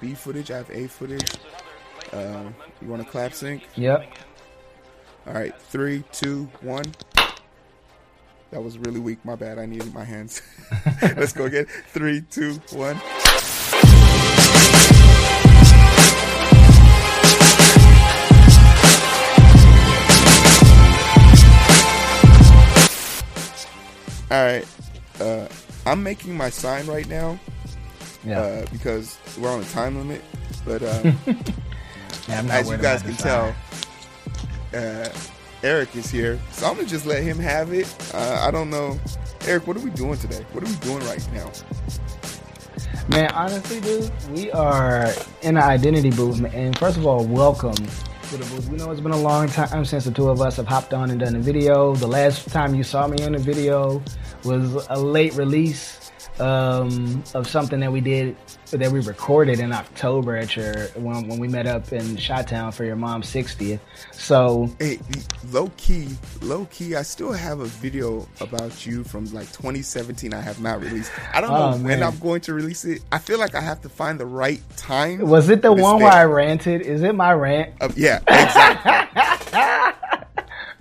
B footage. I have A footage. Uh, you want to clap sync? Yep. All right, three, two, one. That was really weak. My bad. I needed my hands. Let's go again. Three, two, one. All right. Uh, I'm making my sign right now Yeah. uh, because we're on a time limit. But uh, Yeah, as you guys can the tell, uh, Eric is here, so I'm gonna just let him have it. Uh, I don't know, Eric. What are we doing today? What are we doing right now? Man, honestly, dude, we are in an identity booth. And first of all, welcome to the booth. We know it's been a long time since the two of us have hopped on and done a video. The last time you saw me on a video was a late release um, of something that we did that we recorded in October at your when, when we met up in Chi-Town for your mom's 60th. So Hey, low key, low key. I still have a video about you from like 2017. I have not released. I don't know Oh, when man. I'm going to release it. I feel like I have to find the right time. was it the one where I ranted? Is it my rant? Uh, yeah, exactly.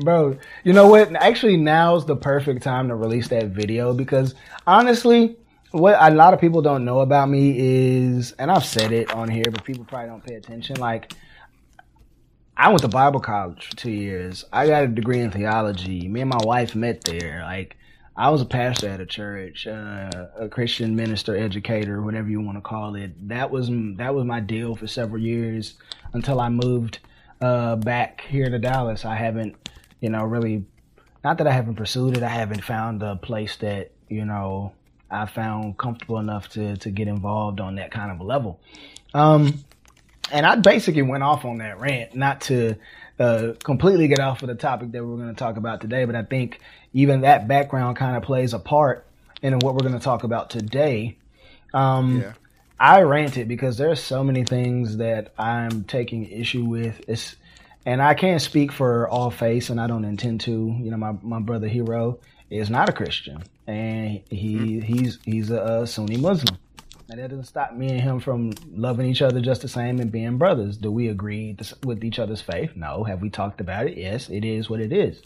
Bro, you know what? Actually, now's the perfect time to release that video because honestly, what a lot of people don't know about me is, and I've said it on here, but people probably don't pay attention. Like, I went to Bible college for two years. I got a degree in theology. Me and my wife met there. Like, I was a pastor at a church, uh, a Christian minister, educator, whatever you want to call it. That was that was my deal for several years until I moved uh, back here to Dallas. I haven't, you know, really, not that I haven't pursued it. I haven't found a place that you know I found comfortable enough to to get involved on that kind of a level. Um, and I basically went off on that rant, not to uh, completely get off of the topic that we're going to talk about today, but I think even that background kind of plays a part in what we're going to talk about today. Um, Yeah. I ranted because there's so many things that I'm taking issue with. It's, and I can't speak for all faiths, and I don't intend to. You know, my, my brother Hero is not a Christian, and he he's he's a, a Sunni Muslim. And that doesn't stop me and him from loving each other just the same and being brothers. Do we agree with each other's faith? No. Have we talked about it? Yes. It is what it is.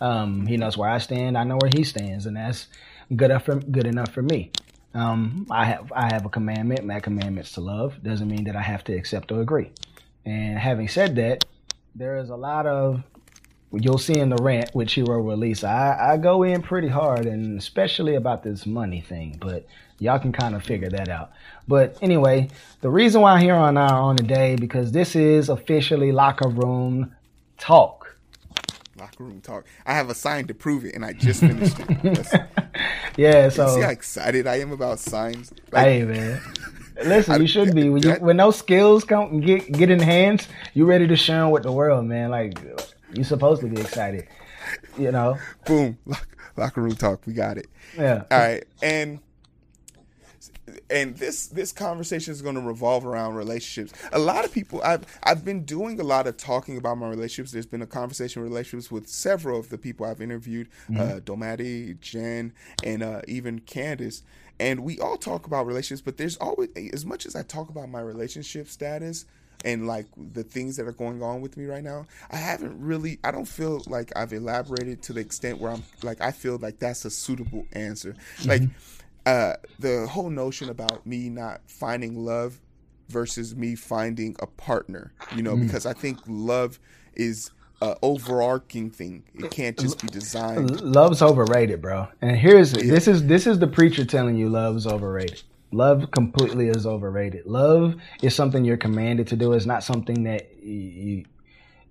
Um, he knows where I stand. I know where he stands, and that's good enough for, good enough for me. Um, I have I have a commandment. and that commandment's to love. Doesn't mean that I have to accept or agree. And having said that, there is a lot of you'll see in the rant which Hero release. I, I go in pretty hard, and especially about this money thing. But y'all can kind of figure that out. But anyway, the reason why Hero and I are on today because this is officially locker room talk. Locker room talk. I have a sign to prove it, and I just finished it. Yeah. you So see how excited I am about signs? Like, Hey man. Listen, you should be when you when those skills come get get enhanced. You ready to share 'em with the world, man? Like you supposed to be excited, you know? boom, lock, locker room talk. We got it. Yeah. All right, and and this this conversation is going to revolve around relationships. A lot of people I've I've been doing a lot of talking about my relationships. There's been a conversation with relationships with several of the people I've interviewed, uh, Domati, Jen, and uh, even Candace. And we all talk about relationships, but there's always as much as I talk about my relationship status and like the things that are going on with me right now, I haven't really I don't feel like I've elaborated to the extent where I'm like I feel like that's a suitable answer. Like uh the whole notion about me not finding love versus me finding a partner, you know, because I think love is a overarching thing. It can't just be designed. Love's overrated, bro. And here's this is this is the preacher telling you love's overrated. Love completely is overrated. Love is something you're commanded to do. It's not something that you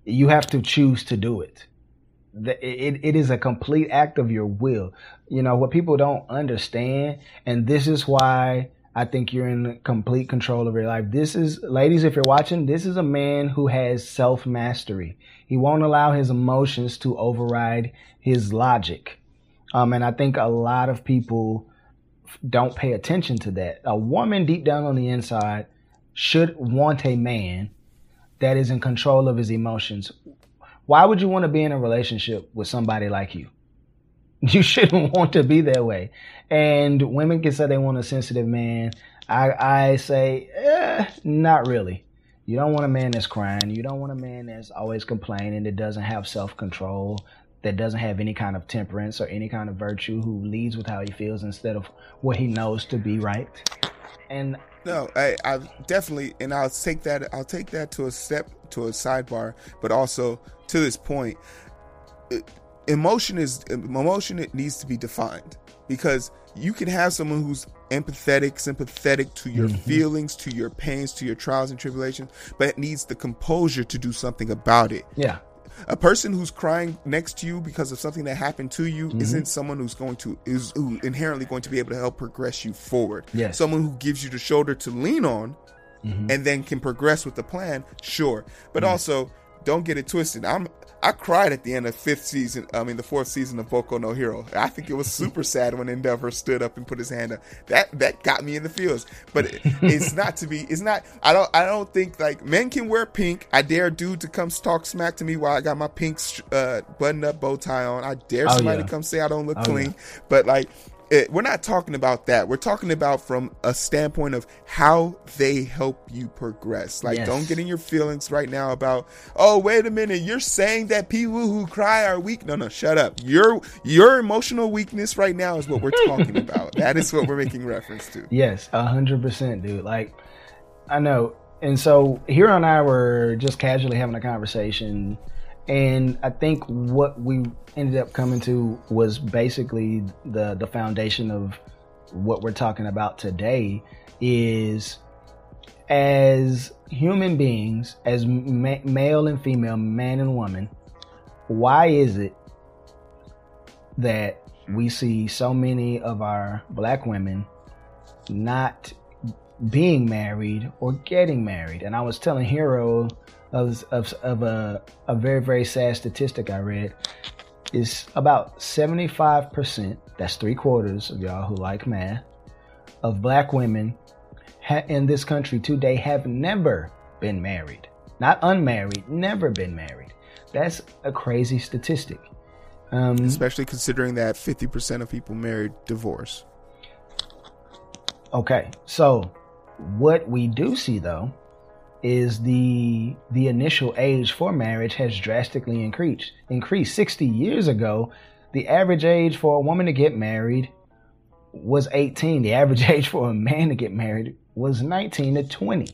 you have to choose to do it. It, it is a complete act of your will. You know, what people don't understand, and this is why I think you're in complete control of your life. This is, ladies, if you're watching, this is a man who has self mastery. He won't allow his emotions to override his logic. Um, and I think a lot of people don't pay attention to that. A woman deep down on the inside should want a man that is in control of his emotions. Why would you want to be in a relationship with somebody like you? You shouldn't want to be that way. And women can say they want a sensitive man. I, I say, eh, not really. You don't want a man that's crying. You don't want a man that's always complaining, that doesn't have self control, that doesn't have any kind of temperance or any kind of virtue, who leads with how he feels instead of what he knows to be right. And no, I, I definitely, and I'll take that. I'll take that to a step to a sidebar, but also to this point, emotion is emotion. It needs to be defined because you can have someone who's empathetic, sympathetic to your mm-hmm. feelings, to your pains, to your trials and tribulations, but it needs the composure to do something about it. Yeah. A person who's crying next to you because of something that happened to you mm-hmm. isn't someone who's going to is who inherently going to be able to help progress you forward. Yes. Someone who gives you the shoulder to lean on mm-hmm. and then can progress with the plan, sure. But mm-hmm. also don't get it twisted. I'm I cried at the end of fifth season. I mean, the fourth season of Boku no Hero. I think it was super sad when Endeavor stood up and put his hand up. That that got me in the feels. But it, it's not to be. It's not. I don't. I don't think like men can wear pink. I dare a dude to come talk smack to me while I got my pink uh, buttoned up bow tie on. I dare oh, somebody yeah. to come say I don't look oh, clean. Yeah. But like it, we're not talking about that. We're talking about from a standpoint of how they help you progress. Like, yes. don't get in your feelings right now about, oh, wait a minute, you're saying that people who cry are weak. No, no, shut up. Your your emotional weakness right now is what we're talking about. That is what we're making reference to. Yes, a hundred percent, dude. Like, I know. And so here and I were just casually having a conversation and I think what we ended up coming to was basically the the foundation of what we're talking about today is as human beings, as ma- male and female, man and woman, why is it that we see so many of our black women not being married or getting married? And I was telling Hero of, of, of a, a very, very sad statistic I read is about 75%, that's three quarters of y'all who like math, of black women ha- in this country today have never been married. Not unmarried, never been married. That's a crazy statistic. Um, Especially considering that 50% of people married divorce. Okay, so what we do see though is the the initial age for marriage has drastically increased. Increased 60 years ago, the average age for a woman to get married was 18. The average age for a man to get married was 19 to 20.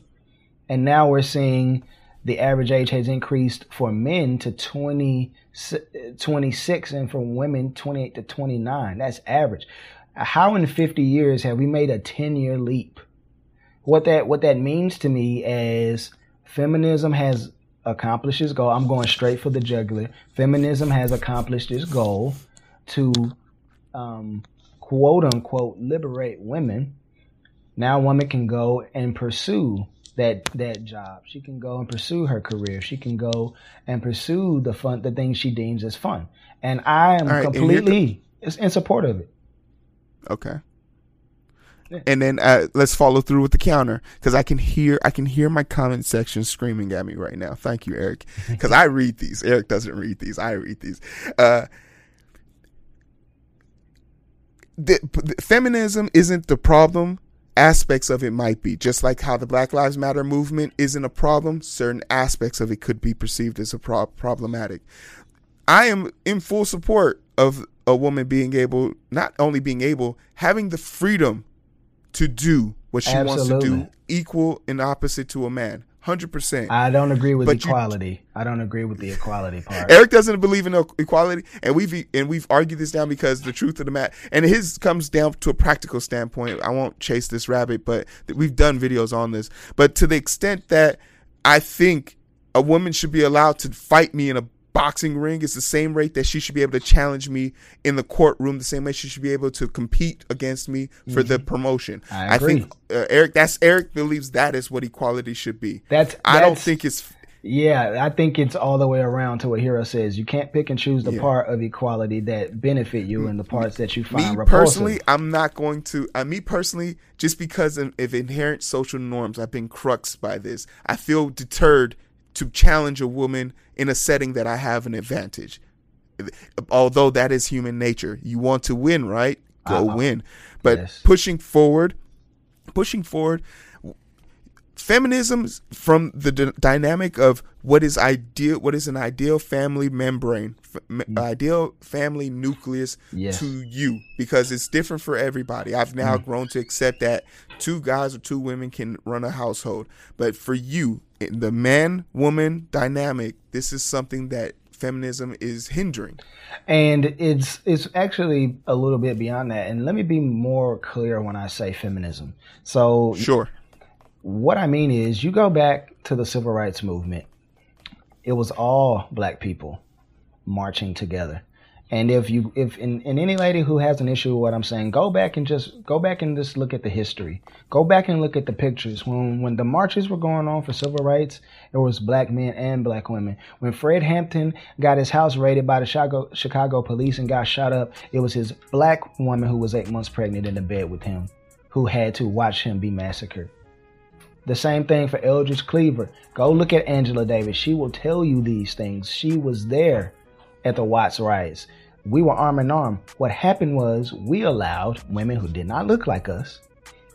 And now we're seeing the average age has increased for men to 20, 26 and for women 28 to 29. That's average. How in 50 years have we made a 10 year leap? What that what that means to me is feminism has accomplished its goal. I'm going straight for the jugular. Feminism has accomplished its goal to um, quote unquote liberate women. Now, a woman can go and pursue that that job. She can go and pursue her career. She can go and pursue the fun, the things she deems as fun. And I am right, completely in support of it. Okay and then uh, let's follow through with the counter because I can hear I can hear my comment section screaming at me right now. Thank you, Eric, because I read these. Eric doesn't read these. I read these. Uh, the, the, feminism isn't the problem. Aspects of it might be just like how the Black Lives Matter movement isn't a problem. Certain aspects of it could be perceived as a pro- problematic. I am in full support of a woman being able, not only being able, having the freedom to do what she Absolutely. wants to do, equal and opposite to a man. Hundred percent. I don't agree with but equality. You, I don't agree with the equality part. Eric doesn't believe in equality, and we've and we've argued this down because the truth of the matter, and his comes down to a practical standpoint. I won't chase this rabbit, but we've done videos on this. But to the extent that I think a woman should be allowed to fight me in a boxing ring is the same rate that she should be able to challenge me in the courtroom, the same way she should be able to compete against me for mm-hmm. the promotion. I, I think uh, Eric, that's Eric believes that is what equality should be. That's, that's I don't think it's. Yeah, I think it's all the way around to what Hero says. You can't pick and choose the yeah. part of equality that benefit you and the parts that you find me repulsive. personally, I'm not going to. Uh, me personally, just because of, of inherent social norms, I've been cruxed by this. I feel deterred to challenge a woman in a setting that I have an advantage. Although that is human nature. You want to win, right? Go uh win. But yes. pushing forward, pushing forward, feminism from the d- dynamic of what is ideal what is an ideal family membrane f- m- ideal family nucleus Yes. to you because it's different for everybody i've now grown to accept that two guys or two women can run a household but for you the man woman dynamic this is something that feminism is hindering and it's it's actually a little bit beyond that. And let me be more clear when I say feminism. So sure what I mean is, you go back to the civil rights movement. It was all black people marching together. And if you, if in, and any lady who has an issue with what I'm saying, go back and just go back and just look at the history. Go back and look at the pictures. When when the marches were going on for civil rights, it was black men and black women. When Fred Hampton got his house raided by the Chicago, Chicago police and got shot up, it was his black woman who was eight months pregnant in the bed with him, who had to watch him be massacred. The same thing for Eldridge Cleaver. Go look at Angela Davis. She will tell you these things. She was there at the Watts riots. We were arm in arm. What happened was we allowed women who did not look like us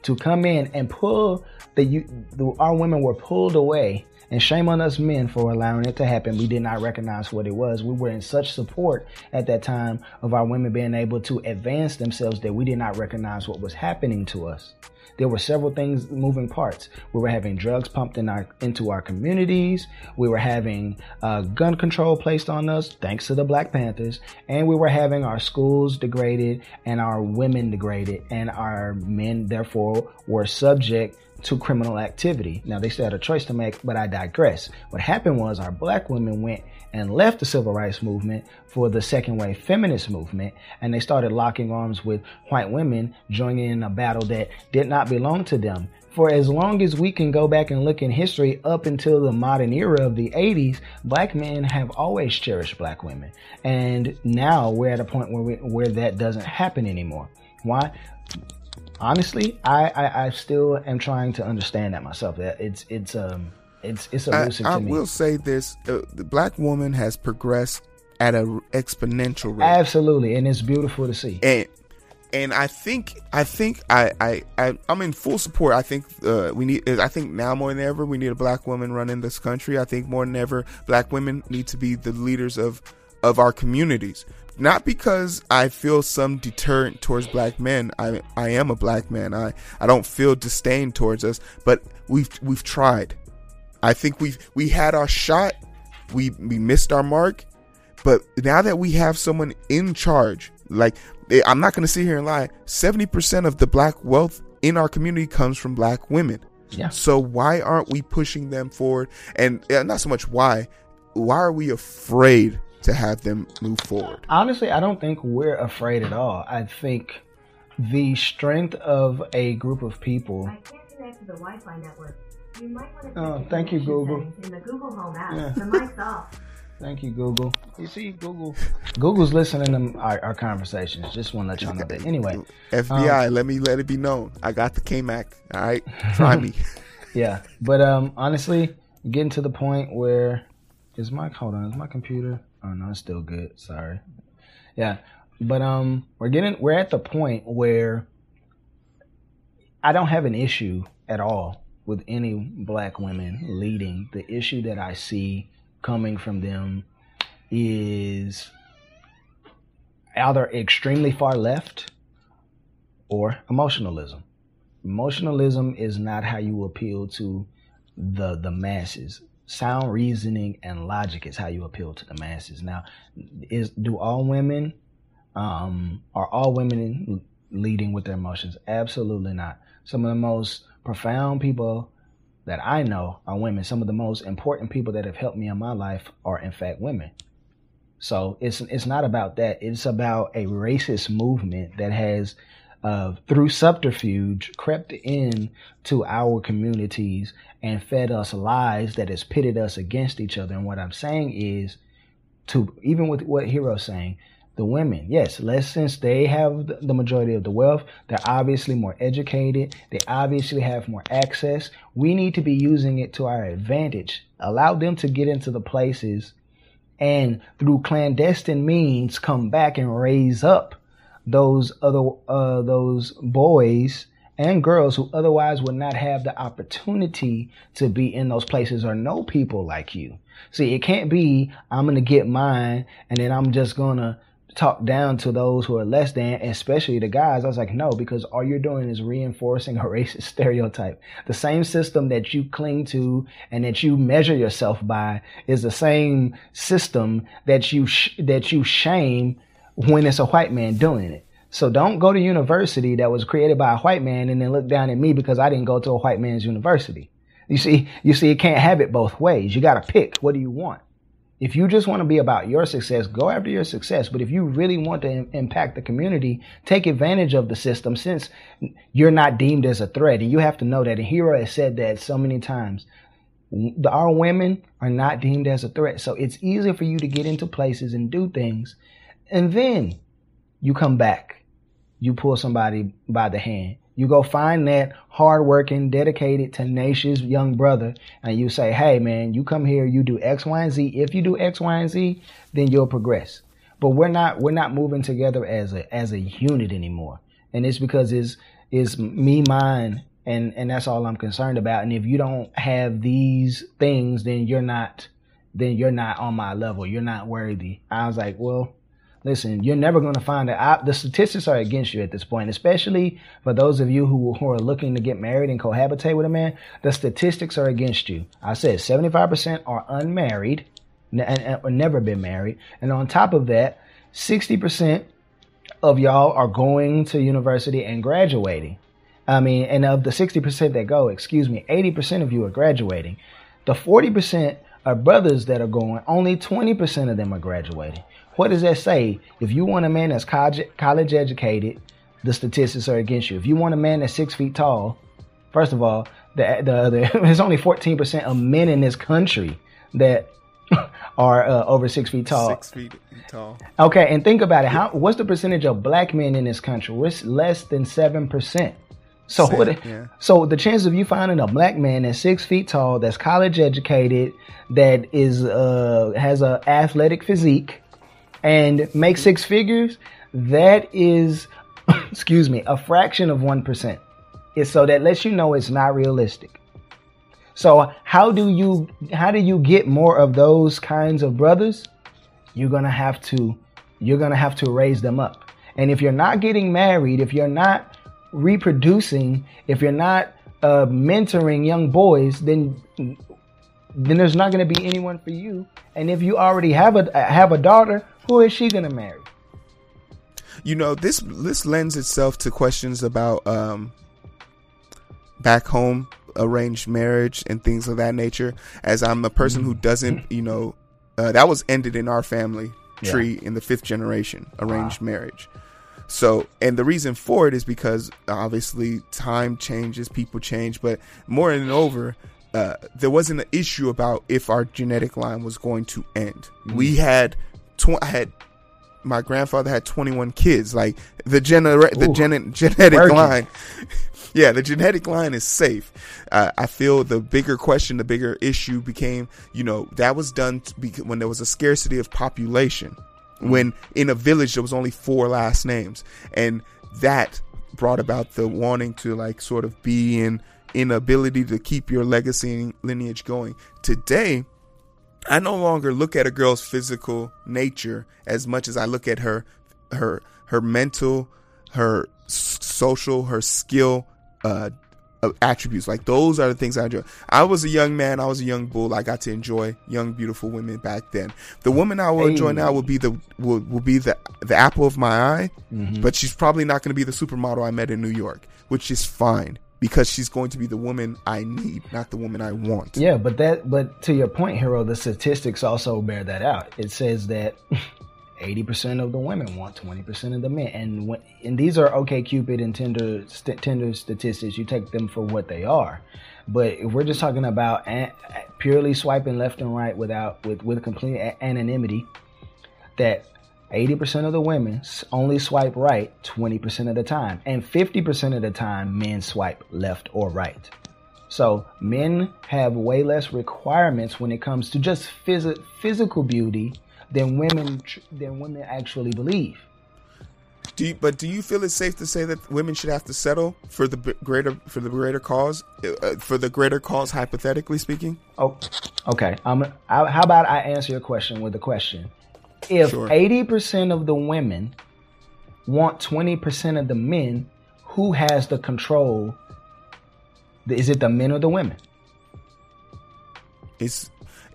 to come in and pull the, the our women were pulled away. And shame on us men for allowing it to happen. We did not recognize what it was. We were in such support at that time of our women being able to advance themselves that we did not recognize what was happening to us there were several things moving parts. We were having drugs pumped in our into our communities. We were having uh, gun control placed on us, thanks to the Black Panthers, and we were having our schools degraded and our women degraded, and our men therefore were subject to criminal activity. Now they still had a choice to make, but I digress. What happened was our black women went and left the civil rights movement for the second wave feminist movement, and they started locking arms with white women, joining in a battle that did not belong to them. For as long as we can go back and look in history up until the modern era of the 80s, black men have always cherished black women. And now we're at a point where we, where that doesn't happen anymore. Why? honestly, I, I, I still am trying to understand that myself. It's it's um it's it's I, elusive I to me. will say this: uh, the black woman has progressed at an exponential rate, Absolutely, and it's beautiful to see. and and I think I think I I, I I'm in full support. I think uh, we need. I think now more than ever we need a black woman running this country. I think more than ever black women need to be the leaders of of our communities. Not because I feel some deterrent towards black men. I I am a black man. I I don't feel disdain towards us, but we've we've tried. I think we've we had our shot. We we missed our mark, but now that we have someone in charge, like eh, I'm not going to sit here and lie, 70% of the black wealth in our community comes from black women. Yeah. So why aren't we pushing them forward? And eh, not so much why, why are we afraid to have them move forward? Honestly, I don't think we're afraid at all. I think the strength of a group of people. I can't connect to the Wi-Fi network. You might want to Oh, thank you, Google. in the Google Home app. Yeah. The mic's off. Thank you, Google. You see, Google. Google's listening to our, our conversations. Just want to let y'all know that. Anyway, FBI, let me let it be known. I got the K-Mac. All right, try me. yeah. But um, honestly, getting to the point where is my hold on, is my computer? Oh no, it's still good. Sorry. Yeah, but um, we're getting we're at the point where I don't have an issue at all with any black women leading. The issue that I see coming from them is either extremely far left or emotionalism. Emotionalism is not how you appeal to the the masses. Sound reasoning and logic is how you appeal to the masses. Now, is do all women um, are all women leading with their emotions? Absolutely not. Some of the most profound people that I know are women. Some of the most important people that have helped me in my life are in fact women. So it's it's not about that. It's about a racist movement that has uh, through subterfuge crept in to our communities and fed us lies that has pitted us against each other. And what I'm saying is to even with what Hero's saying, the women, yes, less since they have the- majority of the wealth, they're obviously more educated, they obviously have more access. We need to be using it to our advantage. Allow them to get into the places and through clandestine means come back and raise up those other uh, those boys and girls who otherwise would not have the opportunity to be in those places or know people like you. See, it can't be, I'm going to get mine and then I'm just going to talk down to those who are less than, especially the guys. I was like, no, because all you're doing is reinforcing a racist stereotype. The same system that you cling to and that you measure yourself by is the same system that you sh- that you shame when it's a white man doing it. So don't go to university that was created by a white man and then look down at me because I didn't go to a white man's university. You see, you see, it can't have it both ways. You got to pick. What do you want? If you just want to be about your success, go after your success. But if you really want to Im- impact the community, take advantage of the system since you're not deemed as a threat. And you have to know that. And Hero has said that so many times. The, our women are not deemed as a threat. So it's easier for you to get into places and do things. And then you come back. You pull somebody by the hand. You go find that hardworking, dedicated, tenacious young brother, and you say, "Hey, man, you come here. You do X, Y, and Z. If you do X, Y, and Z, then you'll progress." But we're not we're not moving together as a as a unit anymore, and it's because it's it's me, mine, and and that's all I'm concerned about. And if you don't have these things, then you're not then you're not on my level. You're not worthy. I was like, well Listen, you're never going to find it. The statistics are against you at this point, especially for those of you who, who are looking to get married and cohabitate with a man. The statistics are against you. I said 75% are unmarried and, and, or never been married. And on top of that, 60% of y'all are going to university and graduating. I mean, and of the 60% that go, excuse me, 80% of you are graduating. The 40% are brothers that are going, only 20% of them are graduating. What does that say? If you want a man that's college college educated, the statistics are against you. If you want a man that's six feet tall, first of all, the, the, the there's only 14% of men in this country that are uh, over six feet tall. Six feet tall. Okay, and think about it. How what's the percentage of black men in this country? We're less than seven percent. So Same, what? yeah. So the chances of you finding a black man that's six feet tall, that's college educated, that is uh, has a athletic physique, and makes six figures, that is, excuse me, a fraction of 1%. It's so that lets you know it's not realistic. So how do you, how do you get more of those kinds of brothers? You're to have to, you're going to have to raise them up. And if you're not getting married, if you're not reproducing, if you're not uh, mentoring young boys, then then there's not going to be anyone for you. And if you already have a have a daughter, who is she going to marry? You know, this this lends itself to questions about um, back home arranged marriage and things of that nature. As I'm a person who doesn't, you know, uh, that was ended in our family tree in the fifth generation arranged wow. marriage. So, and the reason for it is because obviously time changes, people change, but more and over, uh, there wasn't an issue about if our genetic line was going to end. Mm-hmm. We had, tw- I had, my grandfather had 21 kids. Like the genera- the gen- genetic line, yeah, the genetic line is safe. Uh, I feel the bigger question, the bigger issue became, you know, that was done be- when there was a scarcity of population. Mm-hmm. When in a village there was only four last names, and that brought about the wanting to like sort of be in inability to keep your legacy and lineage going. Today, I no longer look at a girl's physical nature as much as I look at her her her mental, her social, her skill uh, attributes. Like those are the things I enjoy. I was a young man. I was a young bull. I got to enjoy young, beautiful women back then. The woman I will hey. enjoy now will be the will, will be the the apple of my eye, mm-hmm. but she's probably not going to be the supermodel I met in New York, which is fine because she's going to be the woman I need, not the woman I want. Yeah, but that but to your point, Hero, the statistics also bear that out. It says that 80% of the women want 20% of the men. And when, and these are OkCupid and Tinder st- Tinder statistics. You take them for what they are. But if we're just talking about purely swiping left and right without with with complete anonymity, that 80% of the women only swipe right 20% of the time, and 50% of the time men swipe left or right. So men have way less requirements when it comes to just phys- physical beauty than women than women actually believe. Do you, but do you feel it's safe to say that women should have to settle for the greater for the greater cause, uh, for the greater cause, hypothetically speaking? Oh, okay. Um, I, how about I answer your question with a question? If Sure. eighty percent of the women want twenty percent of the men, who has the control? Is it the men or the women? It's,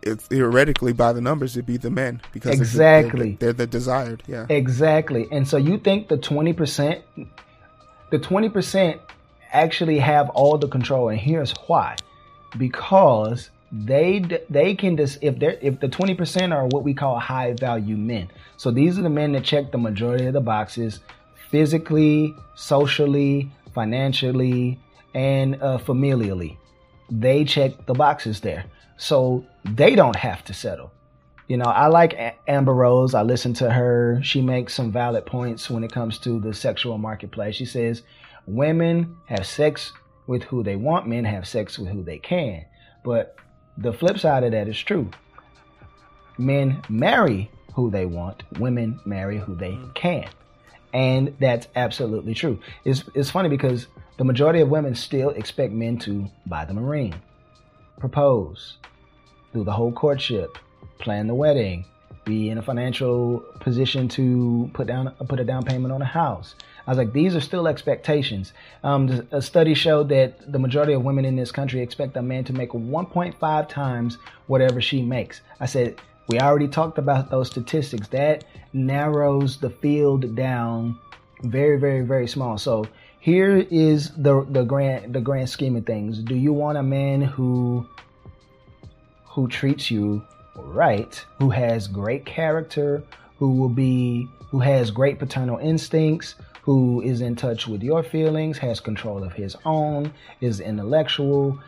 it's theoretically by the numbers, it'd be the men because they're Exactly. they're, the, they're the desired. Yeah. Exactly. And so you think the 20%, the 20% actually have all the control. And here's why. Because they they can just if they're if the 20% are what we call high value men. So these are the men that check the majority of the boxes physically, socially, financially, and uh, familially. They check the boxes there. So they don't have to settle. You know, I like A- Amber Rose. I listen to her. She makes some valid points when it comes to the sexual marketplace. She says women have sex with who they want, men have sex with who they can. But the flip side of that is true. Men marry who they want, women marry who they mm-hmm. can. And that's absolutely true. It's, it's funny because the majority of women still expect men to buy them a ring, propose, do the whole courtship, plan the wedding, be in a financial position to put down put a down payment on a house. I was like, these are still expectations. Um, a study showed that the majority of women in this country expect a man to make 1.5 times whatever she makes. I said, we already talked about those statistics. That narrows the field down very, very, very small. So here is the the grand the grand scheme of things. Do you want a man who who treats you right, who has great character, who will be who has great paternal instincts, who is in touch with your feelings, has control of his own, is intellectual,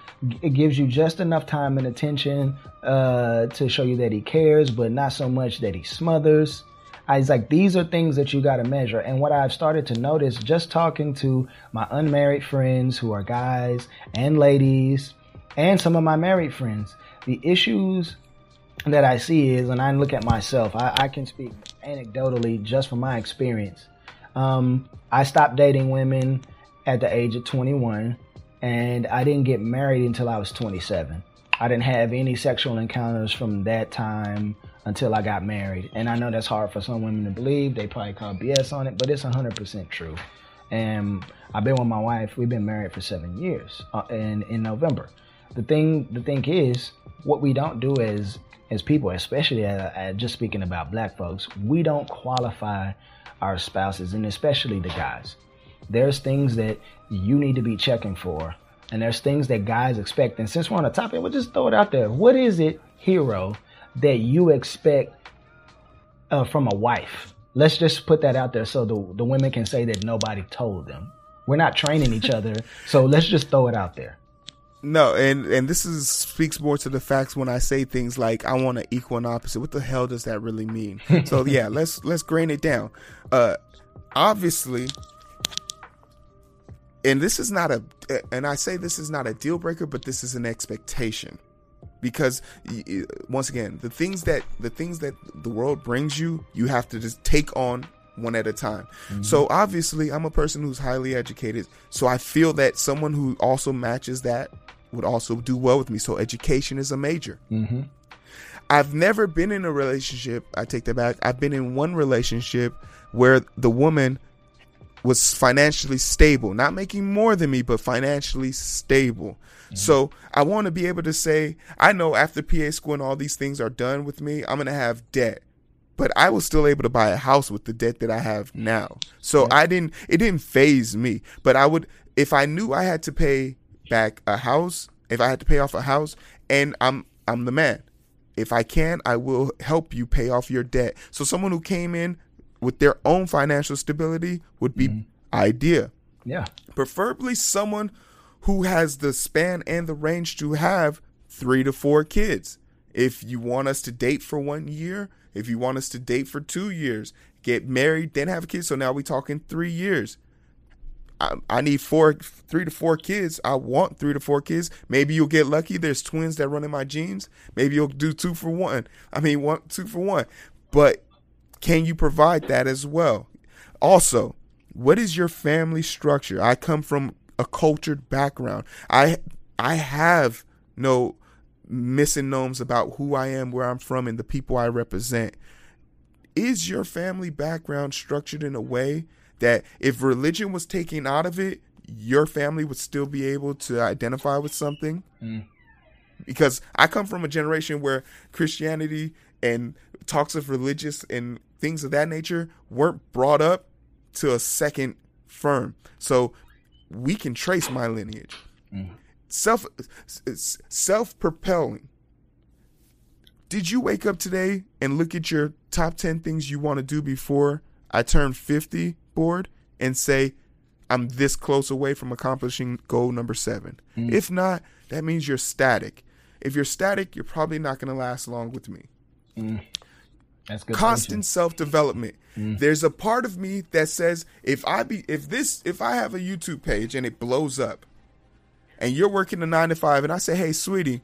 it gives you just enough time and attention uh, to show you that he cares, but not so much that he smothers. I was like, these are things that you got to measure. And what I've started to notice just talking to my unmarried friends who are guys and ladies, and some of my married friends, the issues that I see is, and I look at myself, I, I can speak anecdotally just from my experience. Um, I stopped dating women at the age of 21, and I didn't get married until I was 27. I didn't have any sexual encounters from that time until I got married. And I know that's hard for some women to believe. They probably call BS on it, but it's 100% true. And I've been with my wife. We've been married for seven years uh, in in November. The thing the thing is, what we don't do as as people, especially uh, uh, just speaking about black folks, we don't qualify our spouses, and especially the guys. There's things that you need to be checking for, and there's things that guys expect. And since we're on the topic, we'll just throw it out there. What is it, hero, that you expect uh, from a wife? Let's just put that out there so the, the women can say that nobody told them. We're not training each other, so let's just throw it out there. No, and and this is speaks more to the facts when I say things like I want an equal and opposite. What the hell does that really mean? so yeah, let's let's grain it down. Uh, obviously, and this is not a, and I say this is not a deal breaker, but this is an expectation because once again, the things that the things that the world brings you, you have to just take on one at a time. So obviously, I'm a person who's highly educated, so I feel that someone who also matches that would also do well with me. So education is a major. Mm-hmm. I've never been in a relationship. I take that back. I've been in one relationship where the woman was financially stable, not making more than me, but financially stable. So I want to be able to say, I know after PA school and all these things are done with me, I'm going to have debt. But I was still able to buy a house with the debt that I have now. So I didn't, it didn't faze me. But I would, if I knew I had to pay back a house, if I had to pay off a house, and I'm, I'm the man. If I can, I will help you pay off your debt. So someone who came in with their own financial stability would be mm-hmm. idea. Yeah. Preferably someone who has the span and the range to have three to four kids. If you want us to date for one year, if you want us to date for two years, get married, then have kids. So now we're talking three years. I, I need four, three to four kids. I want three to four kids. Maybe you'll get lucky. There's twins that run in my genes. Maybe you'll do two for one. I mean, one, two for one. But can you provide that as well? Also, What is your family structure? I come from a cultured background. I I have no missing about who I am, where I'm from, and the people I represent. Is your family background structured in a way that if religion was taken out of it, your family would still be able to identify with something? Mm. Because I come from a generation where Christianity and talks of religious and things of that nature weren't brought up to a second firm. So we can trace my lineage. Mm. Self self propelling. Did you wake up today and look at your top 10 things you want to do before I turn 50 board and say I'm this close away from accomplishing goal number 7? Mm. If not, that means you're static. If you're static, you're probably not going to last long with me mm. That's good. constant self development. Mm. There's a part of me that says if I be if this if I have a YouTube page and it blows up, and you're working a nine to five, and I say, hey, sweetie,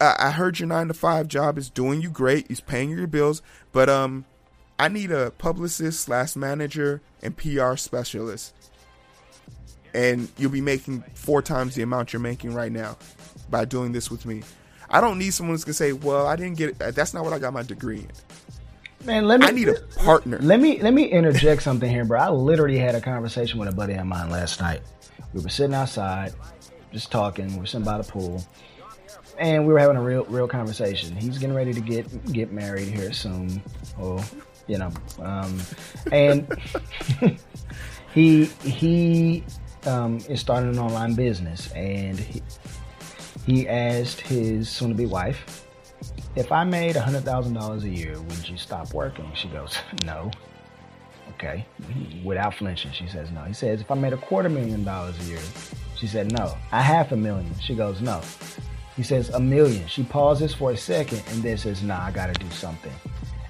I, I heard your nine to five job is doing you great, he's paying your bills, but um, I need a publicist slash manager and PR specialist, and you'll be making four times the amount you're making right now by doing this with me. I don't need someone who's gonna say, "Well, I didn't get it. Uh, that's not what I got my degree in." Man, let me. I need a partner. Let me let me interject something here, bro. I literally had a conversation with a buddy of mine last night. We were sitting outside, just talking. We were sitting by the pool, and we were having a real real conversation. He's getting ready to get get married here soon, or you know, um, and he he um, is starting an online business, and he, he asked his soon to be wife if I made $100,000 a year, would you stop working? She goes, no. Okay. Without flinching, she says no. He says, if I made a quarter million dollars a year, she said no. A half a million. She goes, no. He says, a million. She pauses for a second and then says, nah, I got to do something.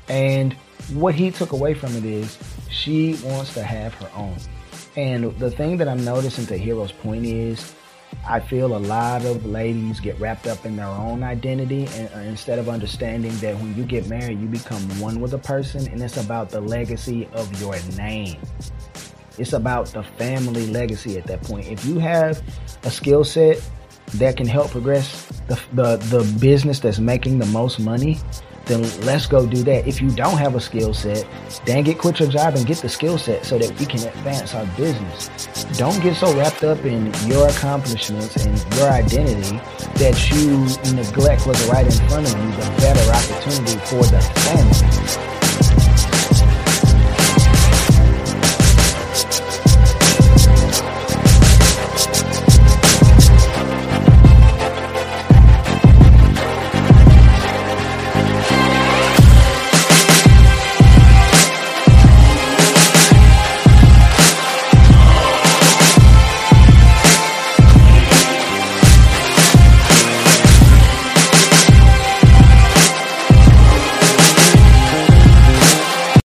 And what he took away from it is she wants to have her own. And the thing that I'm noticing to Hero's point is I feel a lot of ladies get wrapped up in their own identity and, uh, instead of understanding that when you get married, you become one with a person and it's about the legacy of your name. It's about the family legacy at that point. If you have a skill set that can help progress the, the, the business that's making the most money, then let's go do that. If you don't have a skill set, dang it, quit your job and get the skill set so that we can advance our business. Don't get so wrapped up in your accomplishments and your identity that you neglect what's right in front of you, the better opportunity for the family.